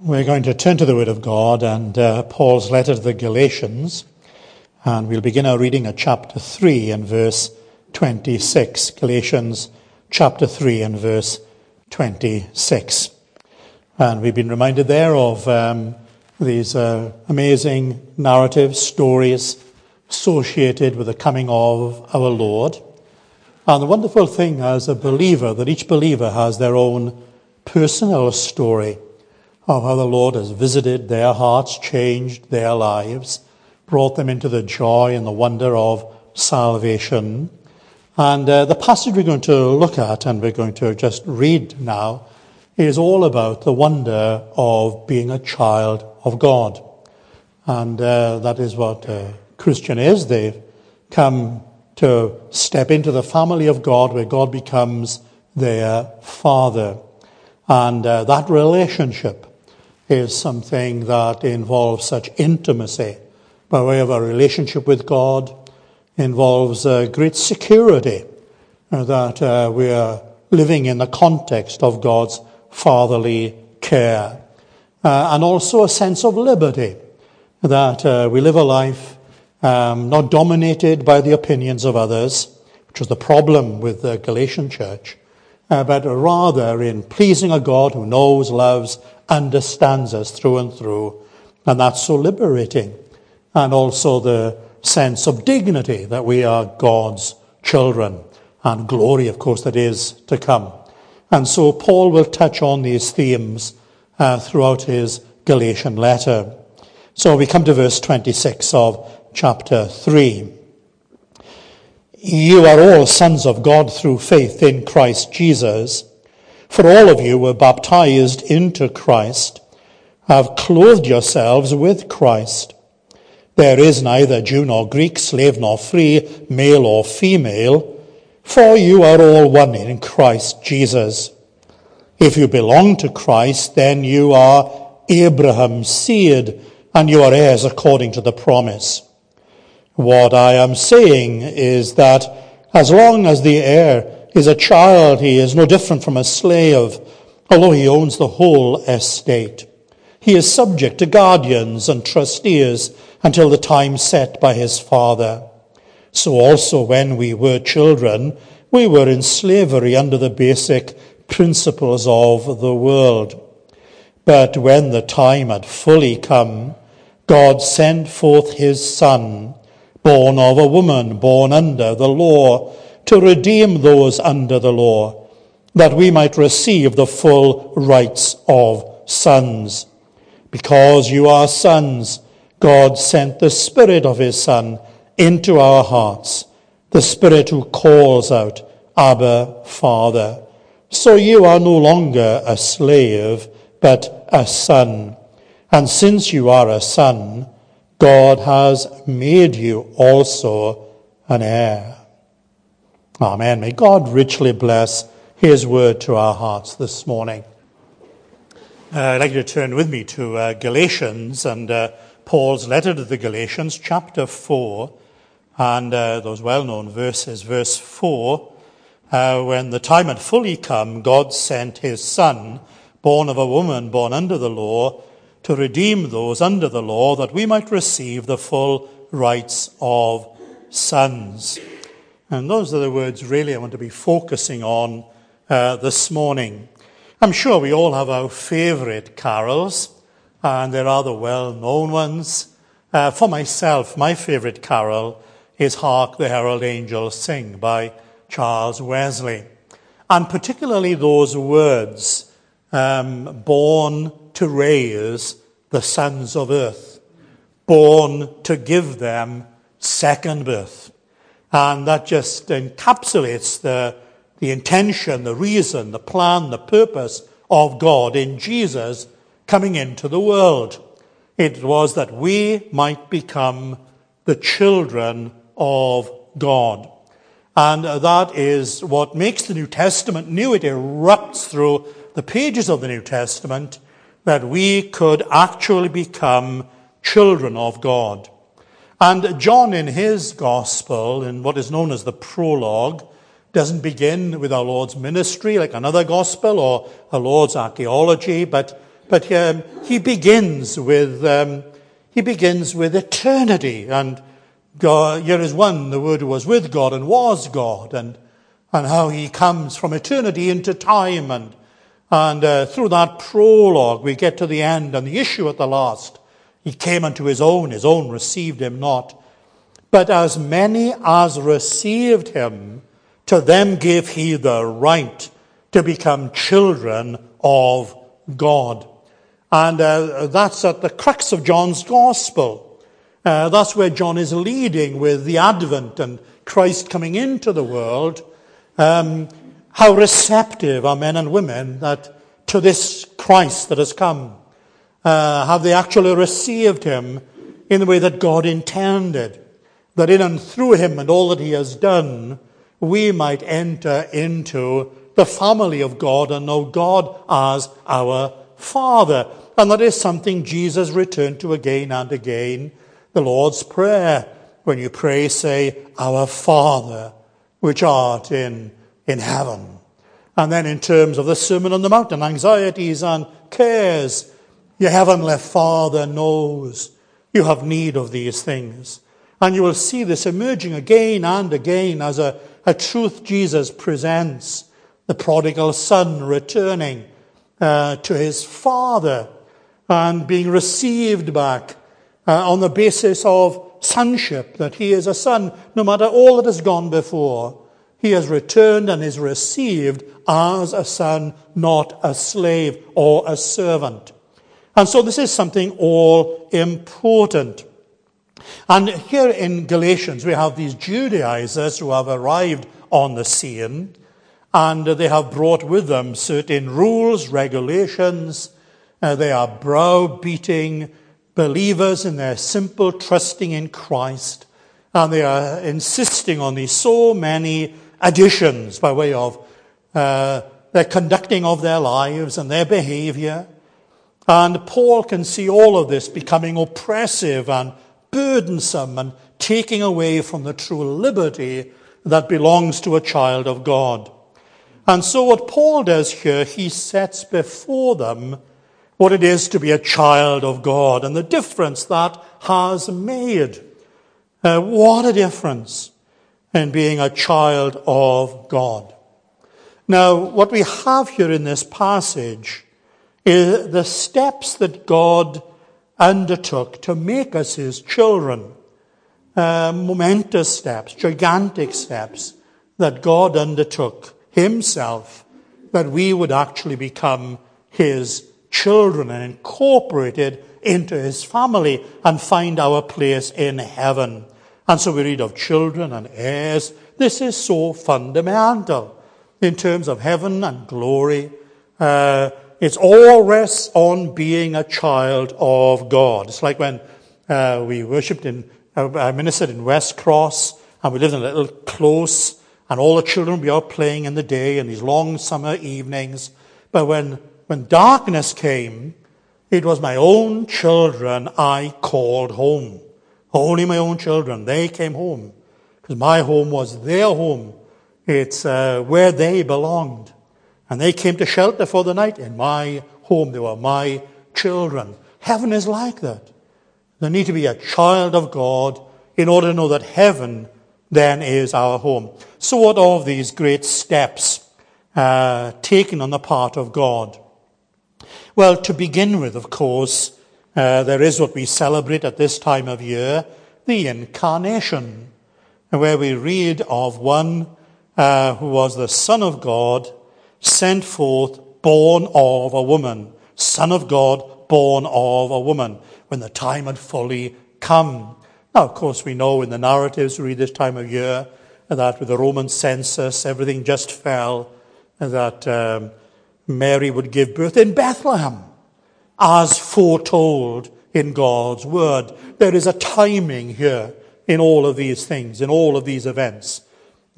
We're going to turn to the Word of God and uh, Paul's letter to the Galatians, and we'll begin our reading at chapter 3 and verse 26. Galatians chapter 3 and verse 26. And we've been reminded there of um, these uh, amazing narratives, stories associated with the coming of our Lord. And the wonderful thing as a believer that each believer has their own personal story of how the Lord has visited their hearts, changed their lives, brought them into the joy and the wonder of salvation. And uh, the passage we're going to look at and we're going to just read now is all about the wonder of being a child of God. And uh, that is what a Christian is. They've come to step into the family of God where God becomes their father. And uh, that relationship is something that involves such intimacy. By way of a relationship with God, involves uh, great security uh, that uh, we are living in the context of God's fatherly care, uh, and also a sense of liberty that uh, we live a life um, not dominated by the opinions of others, which was the problem with the Galatian church, uh, but rather in pleasing a God who knows, loves, understands us through and through. And that's so liberating. And also the sense of dignity that we are God's children and glory, of course, that is to come. And so Paul will touch on these themes uh, throughout his Galatian letter. So we come to verse 26 of chapter 3. You are all sons of God through faith in Christ Jesus. For all of you were baptized into Christ, have clothed yourselves with Christ. There is neither Jew nor Greek, slave nor free, male or female, for you are all one in Christ Jesus. If you belong to Christ, then you are Abraham's seed, and you are heirs according to the promise. What I am saying is that as long as the heir is a child, he is no different from a slave, although he owns the whole estate. He is subject to guardians and trustees until the time set by his father. So also when we were children, we were in slavery under the basic principles of the world. But when the time had fully come, God sent forth his son, born of a woman, born under the law, to redeem those under the law, that we might receive the full rights of sons. Because you are sons, God sent the Spirit of His Son into our hearts, the Spirit who calls out, Abba, Father. So you are no longer a slave, but a son. And since you are a son, God has made you also an heir. Amen. May God richly bless his word to our hearts this morning. Uh, I'd like you to turn with me to uh, Galatians and uh, Paul's letter to the Galatians, chapter 4, and uh, those well known verses. Verse 4 uh, When the time had fully come, God sent his Son, born of a woman born under the law, to redeem those under the law, that we might receive the full rights of sons. And those are the words really I want to be focusing on uh, this morning. I'm sure we all have our favorite carols, and there are the well known ones. Uh, for myself, my favorite carol is Hark the Herald Angels Sing by Charles Wesley. And particularly those words, um, born to raise the sons of earth, born to give them second birth. And that just encapsulates the, the intention, the reason, the plan, the purpose of God in Jesus coming into the world. It was that we might become the children of God. And that is what makes the New Testament new. It erupts through the pages of the New Testament that we could actually become children of God. And John, in his gospel, in what is known as the prologue, doesn't begin with our Lord's ministry like another gospel or our Lord's archaeology, but But um, he begins with um, he begins with eternity, and God, here is one. The Word was with God and was God, and and how he comes from eternity into time, and and uh, through that prologue we get to the end and the issue at the last. He came unto his own; his own received him not. But as many as received him, to them gave he the right to become children of God. And uh, that's at the crux of John's gospel. Uh, that's where John is leading with the Advent and Christ coming into the world. Um, how receptive are men and women that to this Christ that has come? Uh, have they actually received him in the way that God intended? That in and through him and all that he has done, we might enter into the family of God and know God as our Father. And that is something Jesus returned to again and again. The Lord's Prayer. When you pray, say, Our Father, which art in, in heaven. And then in terms of the Sermon on the Mount and anxieties and cares, your heavenly Father knows you have need of these things. And you will see this emerging again and again as a, a truth Jesus presents. The prodigal son returning uh, to his father and being received back uh, on the basis of sonship, that he is a son no matter all that has gone before. He has returned and is received as a son, not a slave or a servant. And so this is something all important. And here in Galatians, we have these Judaizers who have arrived on the scene and they have brought with them certain rules, regulations. Uh, they are browbeating believers in their simple trusting in Christ. And they are insisting on these so many additions by way of uh, their conducting of their lives and their behavior. And Paul can see all of this becoming oppressive and burdensome and taking away from the true liberty that belongs to a child of God. And so, what Paul does here, he sets before them what it is to be a child of God and the difference that has made. Uh, what a difference in being a child of God. Now, what we have here in this passage the steps that God undertook to make us his children. Uh, momentous steps, gigantic steps that God undertook himself that we would actually become his children and incorporated into his family and find our place in heaven. And so we read of children and heirs. This is so fundamental in terms of heaven and glory. Uh, it's all rests on being a child of God. It's like when uh, we worshipped in, uh, I ministered in West Cross, and we lived in a little close and all the children be out playing in the day in these long summer evenings. But when, when darkness came, it was my own children I called home. Only my own children. They came home. Because my home was their home. It's uh, where they belonged. And they came to shelter for the night in my home. They were my children. Heaven is like that. There need to be a child of God in order to know that heaven then is our home. So, what of these great steps uh, taken on the part of God? Well, to begin with, of course, uh, there is what we celebrate at this time of year the incarnation, where we read of one uh, who was the Son of God, sent forth, born of a woman, Son of God, born of a woman, when the time had fully come. Now, of course, we know in the narratives we read this time of year that with the Roman census, everything just fell, and that um, Mary would give birth in Bethlehem, as foretold in God's word. There is a timing here in all of these things, in all of these events.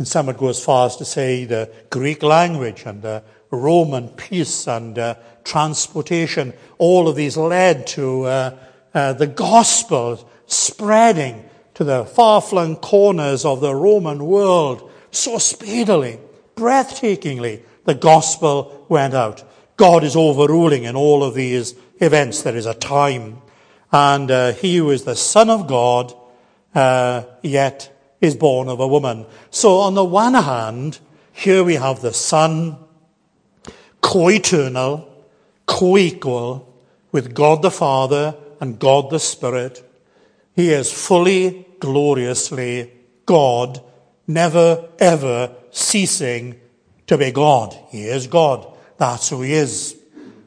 And some would go as far as to say the Greek language and the Roman peace and uh, transportation, all of these led to uh, uh, the gospel spreading to the far flung corners of the Roman world so speedily, breathtakingly, the gospel went out. God is overruling in all of these events. There is a time. And uh, he who is the Son of God, uh, yet is born of a woman. So on the one hand, here we have the Son, co-eternal, co-equal with God the Father and God the Spirit. He is fully, gloriously God, never ever ceasing to be God. He is God. That's who he is.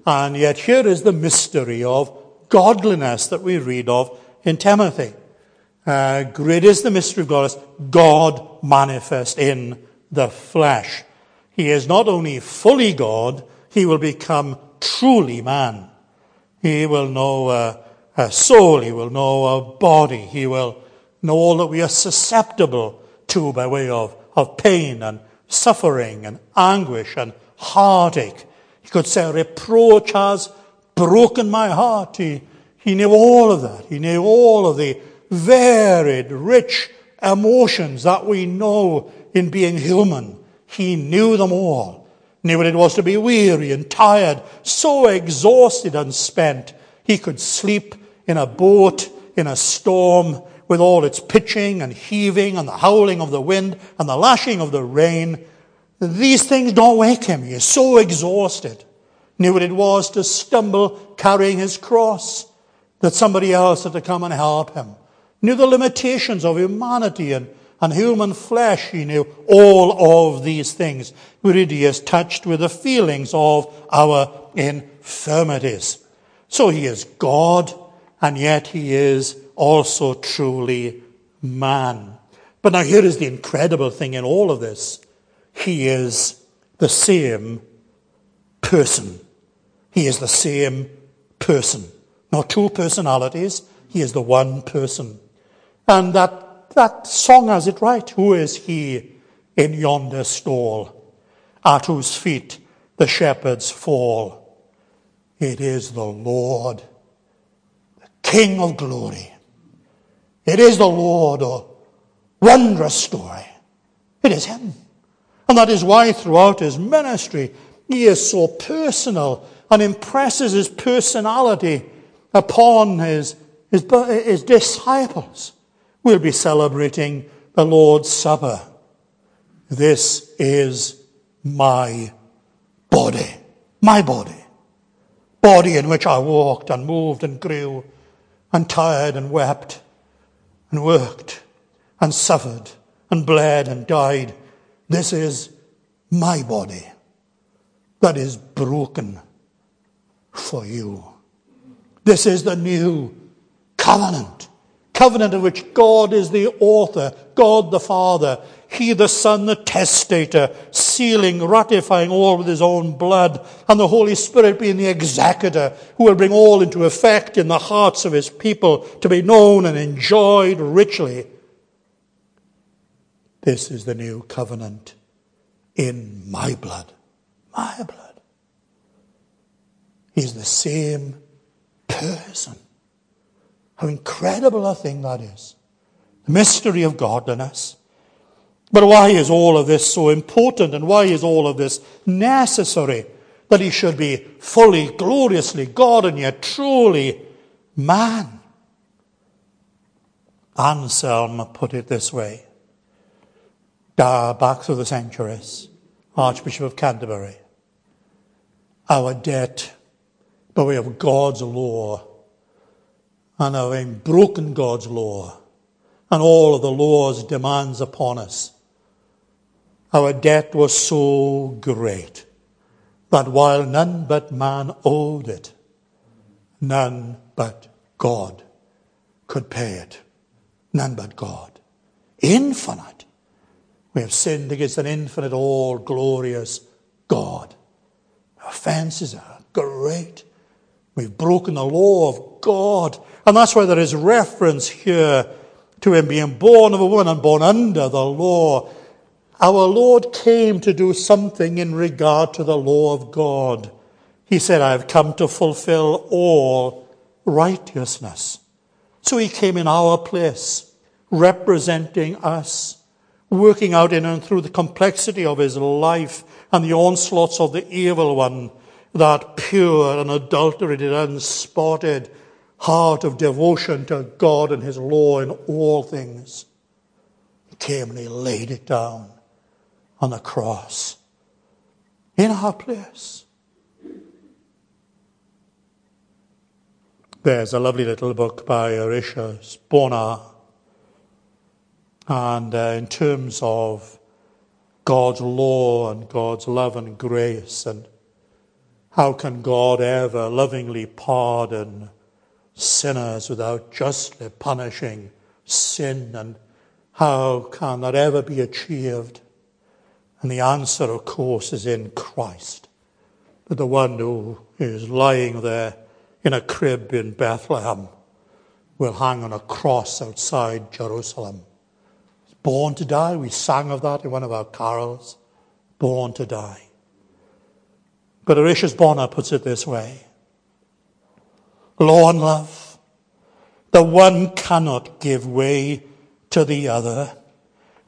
And yet here is the mystery of godliness that we read of in Timothy. Uh, great is the mystery of God, God manifest in the flesh. He is not only fully God, he will become truly man. He will know a, a soul, he will know a body, he will know all that we are susceptible to by way of, of pain and suffering and anguish and heartache. He could say, reproach has broken my heart. He, he knew all of that. He knew all of the varied, rich emotions that we know in being human. He knew them all. Knew what it was to be weary and tired, so exhausted and spent. He could sleep in a boat in a storm with all its pitching and heaving and the howling of the wind and the lashing of the rain. These things don't wake him. He is so exhausted. Knew what it was to stumble carrying his cross, that somebody else had to come and help him. Knew the limitations of humanity and, and human flesh. He knew all of these things. He is touched with the feelings of our infirmities. So he is God, and yet he is also truly man. But now here is the incredible thing in all of this. He is the same person. He is the same person. Not two personalities. He is the one person. And that, that song has it right. Who is he in yonder stall at whose feet the shepherds fall? It is the Lord, the King of glory. It is the Lord, a wondrous story. It is Him. And that is why throughout His ministry, He is so personal and impresses His personality upon His, His, his disciples. We'll be celebrating the Lord's Supper. This is my body. My body. Body in which I walked and moved and grew and tired and wept and worked and suffered and bled and died. This is my body that is broken for you. This is the new covenant. Covenant of which God is the author, God the Father, He the Son, the testator, sealing, ratifying all with His own blood, and the Holy Spirit being the executor who will bring all into effect in the hearts of His people to be known and enjoyed richly. This is the new covenant in my blood. My blood. He's the same person. How incredible a thing that is. The mystery of godliness. But why is all of this so important and why is all of this necessary? That he should be fully, gloriously God and yet truly man. Anselm put it this way. Back through the centuries, Archbishop of Canterbury. Our debt by way of God's law and having broken God's law and all of the law's demands upon us our debt was so great that while none but man owed it, none but God could pay it. None but God. Infinite. We have sinned against an infinite, all glorious God. Our offenses are great. We've broken the law of God. And that's why there is reference here to him being born of a woman and born under the law our Lord came to do something in regard to the law of God. He said, I have come to fulfill all righteousness. So he came in our place, representing us, working out in and through the complexity of his life and the onslaughts of the evil one, that pure, unadulterated, unspotted heart of devotion to God and His law in all things. He came and He laid it down on the cross in our place. There's a lovely little book by Horatius Bonar, and uh, in terms of God's law and God's love and grace, and how can God ever lovingly pardon sinners without justly punishing sin, and how can that ever be achieved? And the answer, of course, is in Christ. That the one who is lying there in a crib in Bethlehem will hang on a cross outside Jerusalem. Born to die. We sang of that in one of our carols. Born to die. But Horatius Bonar puts it this way. Law and love. The one cannot give way to the other.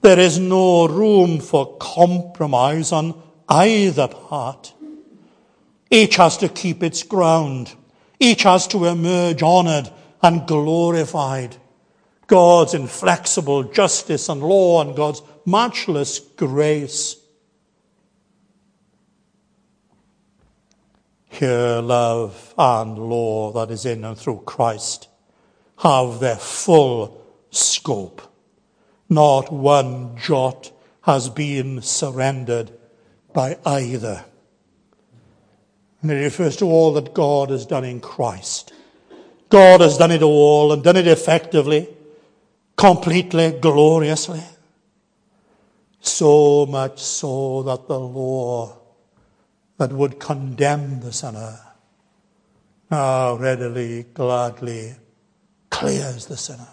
There is no room for compromise on either part. Each has to keep its ground. Each has to emerge honored and glorified. God's inflexible justice and law and God's matchless grace. Here, love and law that is in and through Christ have their full scope. Not one jot has been surrendered by either. And it refers to all that God has done in Christ. God has done it all and done it effectively completely, gloriously. So much so that the law that would condemn the sinner now readily, gladly clears the sinner.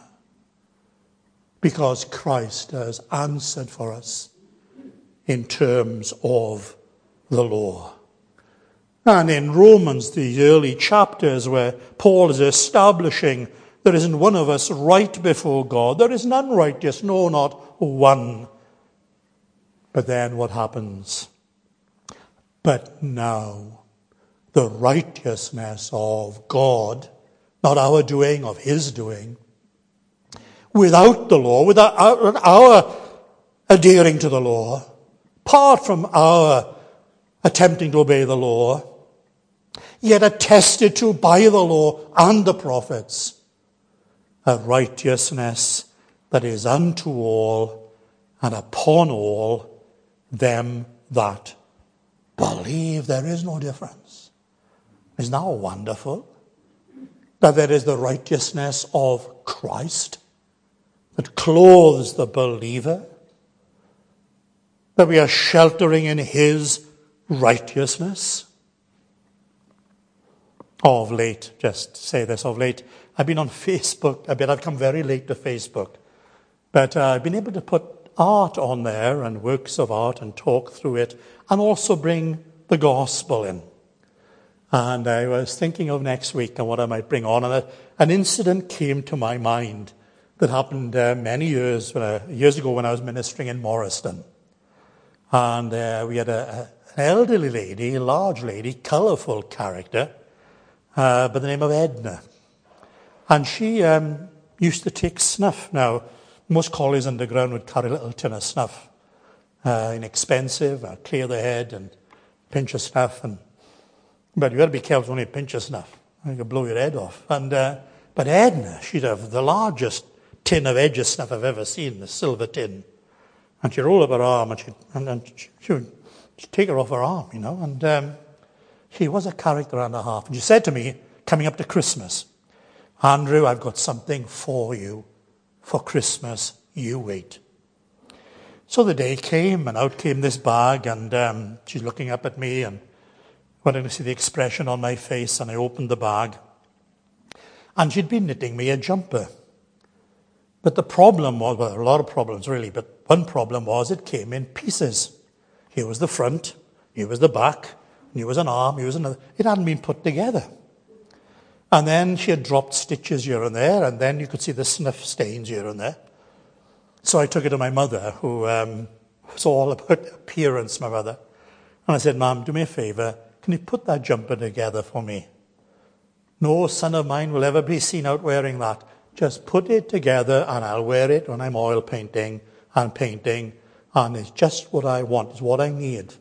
Because Christ has answered for us in terms of the law. And in Romans, the early chapters where Paul is establishing there isn't one of us right before God. There is none righteous, no, not one. But then what happens? But now, the righteousness of God, not our doing, of His doing, without the law, without our, our adhering to the law, apart from our attempting to obey the law, yet attested to by the law and the prophets a righteousness that is unto all and upon all them that believe. There is no difference. Isn't that wonderful? That there is the righteousness of Christ that clothes the believer, that we are sheltering in his righteousness. Of late, just say this, of late, I've been on Facebook a bit. I've come very late to Facebook. But uh, I've been able to put art on there and works of art and talk through it and also bring the gospel in. And I was thinking of next week and what I might bring on. And an incident came to my mind that happened uh, many years, years ago when I was ministering in Morriston. And uh, we had a, an elderly lady, a large lady, colourful character, uh, by the name of Edna. And she um, used to take snuff. Now, most collies underground would carry a little tin of snuff. Uh, inexpensive, uh, clear the head and pinch of snuff. And, but you got to be careful when you pinch of snuff. You can blow your head off. And, uh, but Edna, she'd have the largest tin of edge of snuff I've ever seen, the silver tin. And she'd roll up her arm and she'd, and, and she would take her off her arm, you know. And um, she was a character and a half. And she said to me, coming up to Christmas, Andrew, I've got something for you for Christmas. You wait. So the day came, and out came this bag, and um, she's looking up at me and wanting to see the expression on my face, and I opened the bag. And she'd been knitting me a jumper. But the problem was, well, a lot of problems really, but one problem was it came in pieces. Here was the front, here was the back, here was an arm, here was another. It hadn't been put together. And then she had dropped stitches here and there, and then you could see the snuff stains here and there. So I took it to my mother, who um, was all about appearance, my mother. And I said, Mom, do me a favor, can you put that jumper together for me? No son of mine will ever be seen out wearing that. Just put it together and I'll wear it when I'm oil painting and painting. And it's just what I want. It's what I need.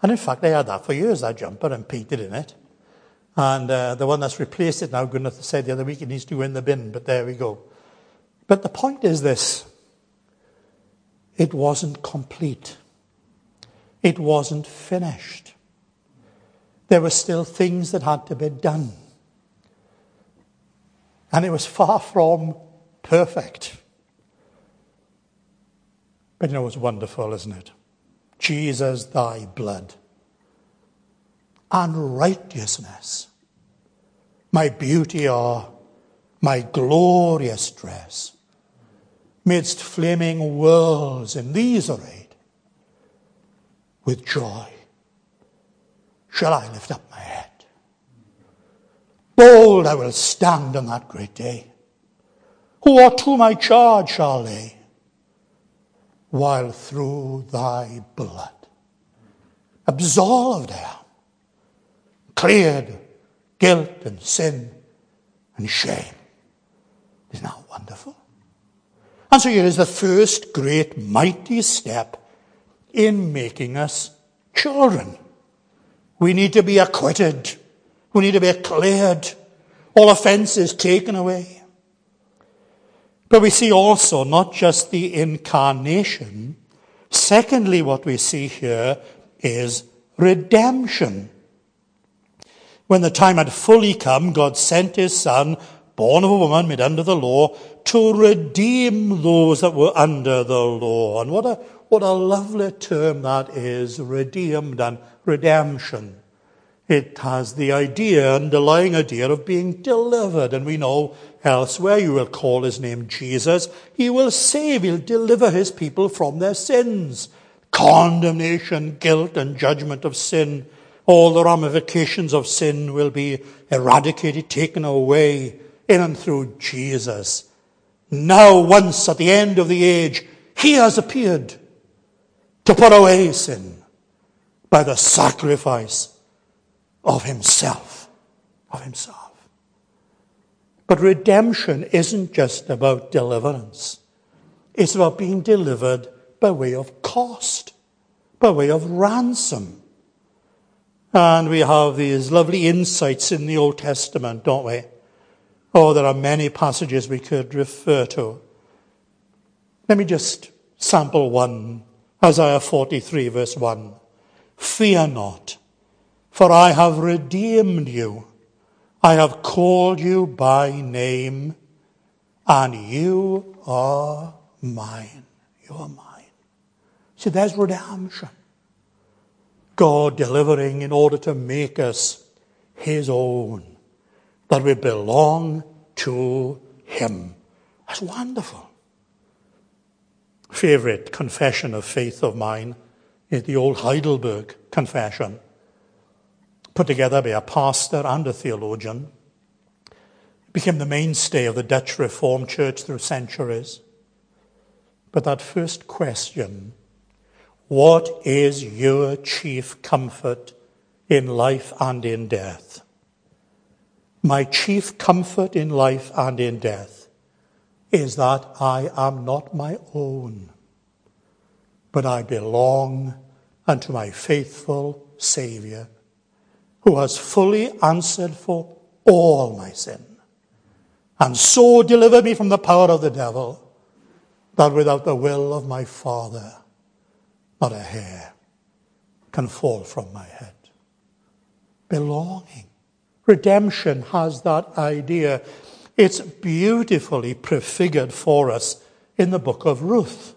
And in fact, I had that for years, that jumper, and painted in it. And uh, the one that's replaced it now, Gwyneth said the other week, it needs to go in the bin, but there we go. But the point is this it wasn't complete, it wasn't finished. There were still things that had to be done. And it was far from perfect. But you know, it was wonderful, isn't it? Jesus, thy blood and righteousness, my beauty are my glorious dress, midst flaming worlds in these arrayed, with joy shall I lift up my head. Bold I will stand on that great day. Who are to my charge shall lay, while through thy blood absolved I am, cleared guilt and sin and shame. Isn't wonderful? And so here is the first great mighty step in making us children. We need to be acquitted. We need to be cleared. All offences taken away. But we see also not just the incarnation. Secondly, what we see here is redemption. When the time had fully come, God sent his Son, born of a woman, made under the law, to redeem those that were under the law. And what a, what a lovely term that is, redeemed and redemption. It has the idea, underlying idea of being delivered. And we know elsewhere you will call his name Jesus. He will save, he'll deliver his people from their sins. Condemnation, guilt, and judgment of sin. All the ramifications of sin will be eradicated, taken away in and through Jesus. Now, once at the end of the age, he has appeared to put away sin by the sacrifice of himself. Of himself. But redemption isn't just about deliverance. It's about being delivered by way of cost, by way of ransom. And we have these lovely insights in the Old Testament, don't we? Oh, there are many passages we could refer to. Let me just sample one. Isaiah 43, verse 1. Fear not, for I have redeemed you. I have called you by name, and you are mine. You are mine. See, there's redemption. God delivering in order to make us his own, that we belong to him. That's wonderful. Favorite confession of faith of mine is the old Heidelberg Confession, put together by a pastor and a theologian. It became the mainstay of the Dutch Reformed Church through centuries. But that first question, what is your chief comfort in life and in death? My chief comfort in life and in death is that I am not my own, but I belong unto my faithful Saviour, who has fully answered for all my sin, and so delivered me from the power of the devil, that without the will of my Father, not a hair can fall from my head. Belonging. Redemption has that idea. It's beautifully prefigured for us in the book of Ruth.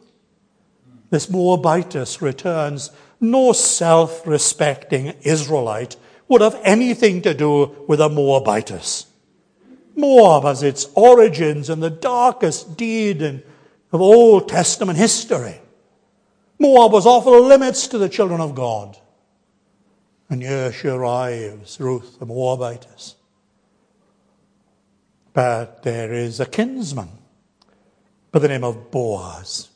This Moabitess returns. No self respecting Israelite would have anything to do with a Moabitess. Moab has its origins in the darkest deed in, of Old Testament history. Moab was off limits to the children of God. And here she arrives, Ruth the Moabitess. But there is a kinsman by the name of Boaz.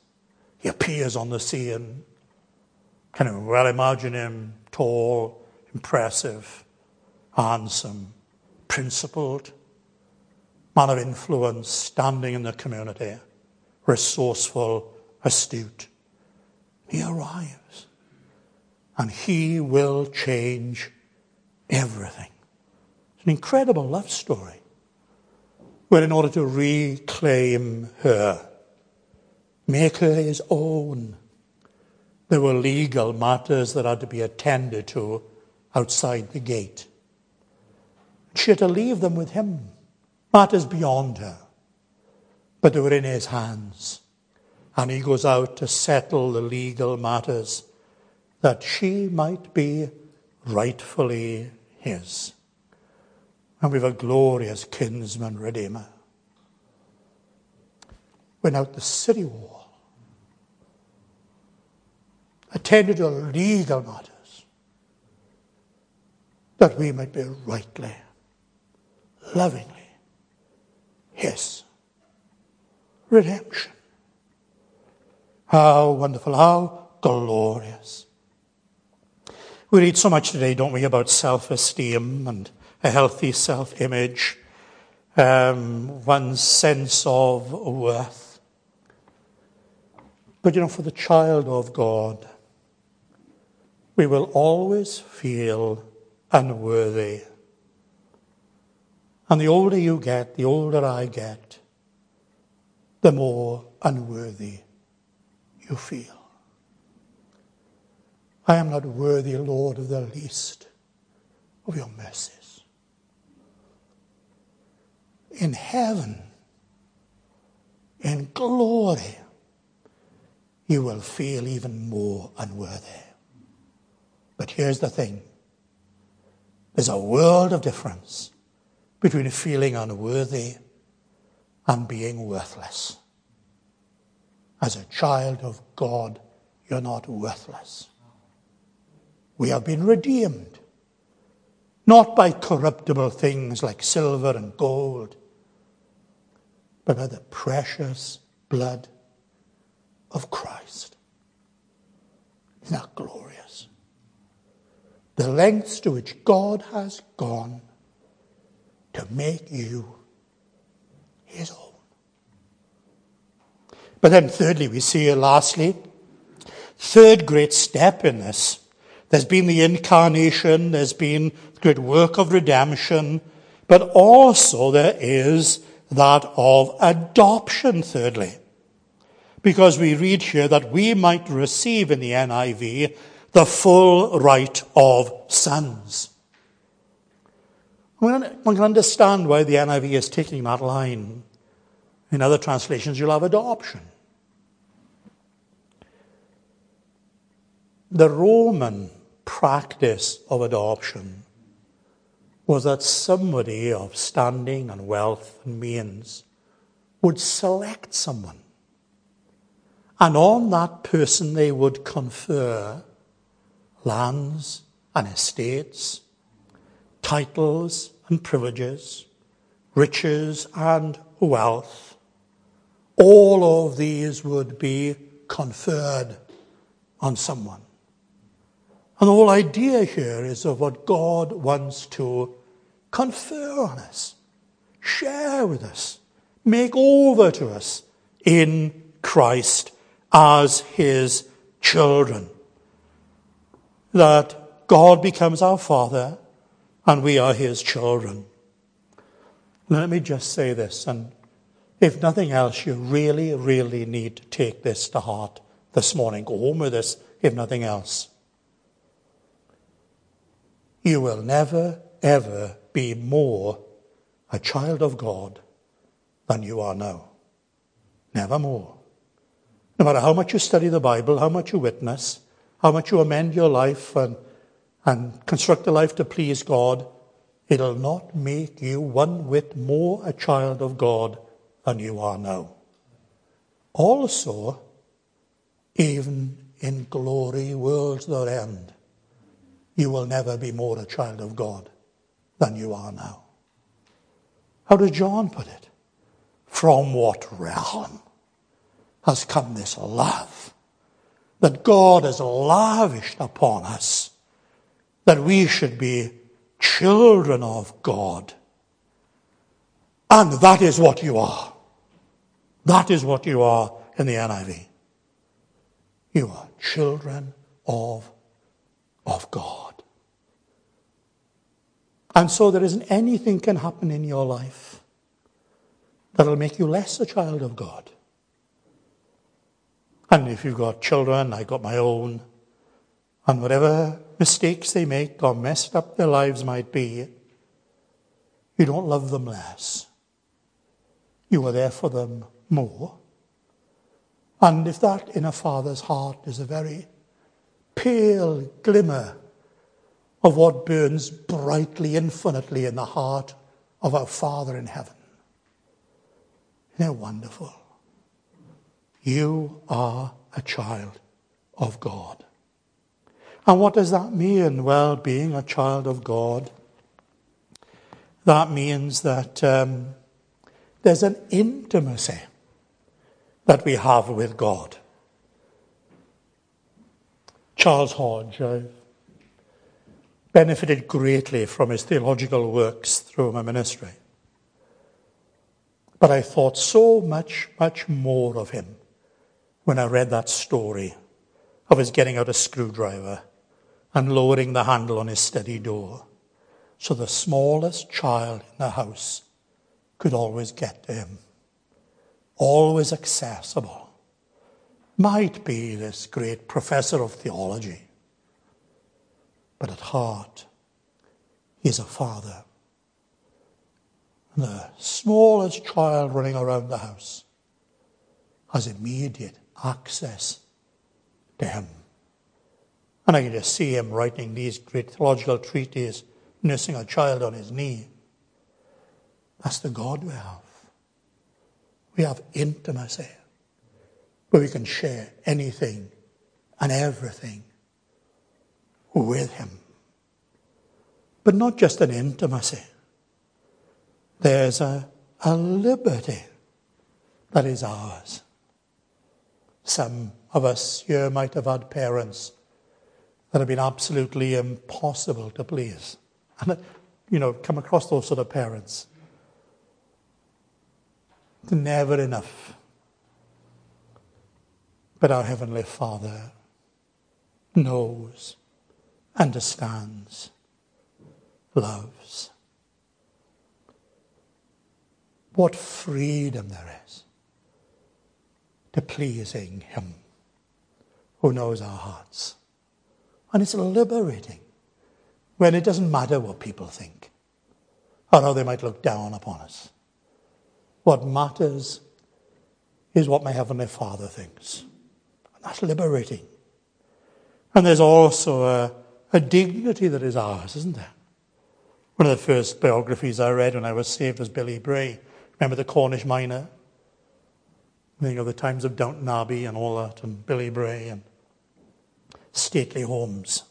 He appears on the scene. Can well imagine him tall, impressive, handsome, principled, man of influence, standing in the community, resourceful, astute. He arrives and he will change everything. It's an incredible love story where, in order to reclaim her, make her his own, there were legal matters that had to be attended to outside the gate. She had to leave them with him, matters beyond her, but they were in his hands. And he goes out to settle the legal matters that she might be rightfully his. And we've a glorious kinsman redeemer. Went out the city wall, attended to legal matters, that we might be rightly, lovingly his. Redemption. How wonderful, how glorious. We read so much today, don't we, about self esteem and a healthy self image, um, one's sense of worth. But you know, for the child of God, we will always feel unworthy. And the older you get, the older I get, the more unworthy you feel. I am not worthy, Lord, of the least of your mercies. In heaven, in glory, you will feel even more unworthy. But here's the thing there's a world of difference between feeling unworthy and being worthless. As a child of God, you're not worthless. We have been redeemed, not by corruptible things like silver and gold, but by the precious blood of Christ. Isn't that glorious? The lengths to which God has gone to make you his own. But then, thirdly, we see, lastly, third great step in this there's been the incarnation, there's been the great work of redemption, but also there is that of adoption, thirdly. Because we read here that we might receive in the NIV the full right of sons. One can understand why the NIV is taking that line. In other translations, you'll have adoption. The Roman practice of adoption was that somebody of standing and wealth and means would select someone. And on that person they would confer lands and estates, titles and privileges, riches and wealth. All of these would be conferred on someone. And the whole idea here is of what God wants to confer on us, share with us, make over to us in Christ as his children. That God becomes our Father and we are his children. Let me just say this, and if nothing else, you really, really need to take this to heart this morning. Go home with this, if nothing else you will never, ever be more a child of God than you are now. Never more. No matter how much you study the Bible, how much you witness, how much you amend your life and, and construct a life to please God, it'll not make you one whit more a child of God than you are now. Also, even in glory worlds that end, you will never be more a child of God than you are now. How does John put it? From what realm has come this love that God has lavished upon us that we should be children of God. And that is what you are. That is what you are in the NIV. You are children of, of God. And so there isn't anything can happen in your life that'll make you less a child of God. And if you've got children, I got my own, and whatever mistakes they make or messed up their lives might be, you don't love them less. You are there for them more. And if that in a father's heart is a very pale glimmer of what burns brightly, infinitely in the heart of our Father in heaven, isn't it wonderful? You are a child of God. And what does that mean? Well, being a child of God, that means that um, there's an intimacy that we have with God. Charles Hodge uh, benefited greatly from his theological works through my ministry. But I thought so much, much more of him when I read that story of his getting out a screwdriver and lowering the handle on his study door so the smallest child in the house could always get to him, always accessible. Might be this great professor of theology, but at heart, he is a father. And the smallest child running around the house has immediate access to him. And I can just see him writing these great theological treatises, nursing a child on his knee. That's the God we have. We have intimacy where we can share anything and everything with him. But not just an intimacy. There's a, a liberty that is ours. Some of us here might have had parents that have been absolutely impossible to please. And, you know, come across those sort of parents. Never enough. But our Heavenly Father knows, understands, loves. What freedom there is to pleasing Him who knows our hearts. And it's liberating when it doesn't matter what people think or how they might look down upon us. What matters is what my Heavenly Father thinks. That's liberating. And there's also a, a dignity that is ours, isn't there? One of the first biographies I read when I was saved was Billy Bray. Remember the Cornish miner? Think of the times of Downton Abbey and all that, and Billy Bray and stately homes.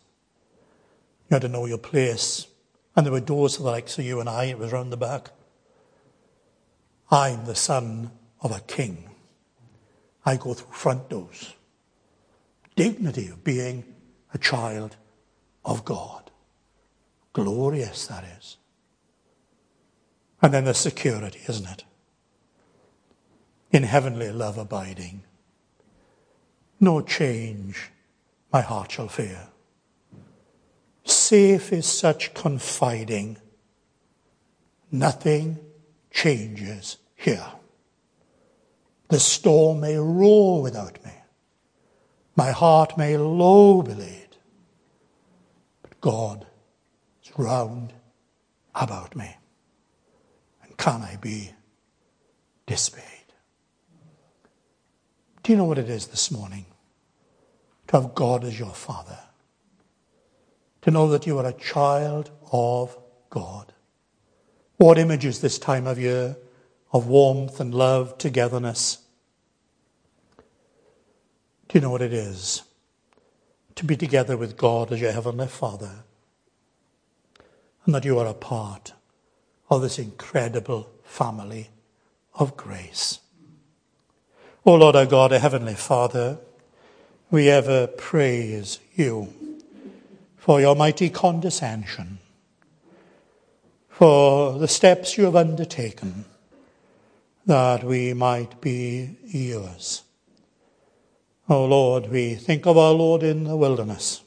You had to know your place. And there were doors for the likes of you and I, it was round the back. I'm the son of a king. I go through front doors. Dignity of being a child of God. Glorious, that is. And then the security, isn't it? in heavenly love abiding. No change my heart shall fear. Safe is such confiding. Nothing changes here. The storm may roar without me. My heart may low be laid. But God is round about me. And can I be dismayed? Do you know what it is this morning? To have God as your Father. To know that you are a child of God. What images this time of year of warmth and love, togetherness. Do you know what it is? To be together with God as your Heavenly Father. And that you are a part of this incredible family of grace. O Lord our God, our Heavenly Father, we ever praise you for your mighty condescension, for the steps you have undertaken, that we might be yours. O oh Lord, we think of our Lord in the wilderness,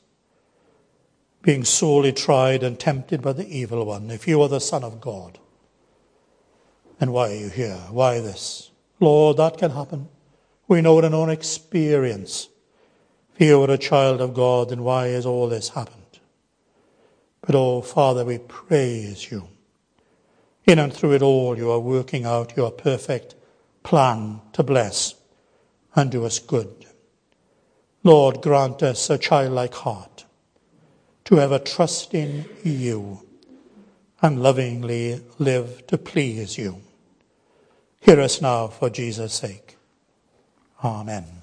being sorely tried and tempted by the evil one. If you are the Son of God, then why are you here? Why this? Lord, that can happen. We know it in our experience. If you were a child of God, then why has all this happened? But oh, Father, we praise you. In and through it all, you are working out your perfect plan to bless and do us good. Lord, grant us a childlike heart to ever trust in you and lovingly live to please you. Hear us now for Jesus' sake. Amen.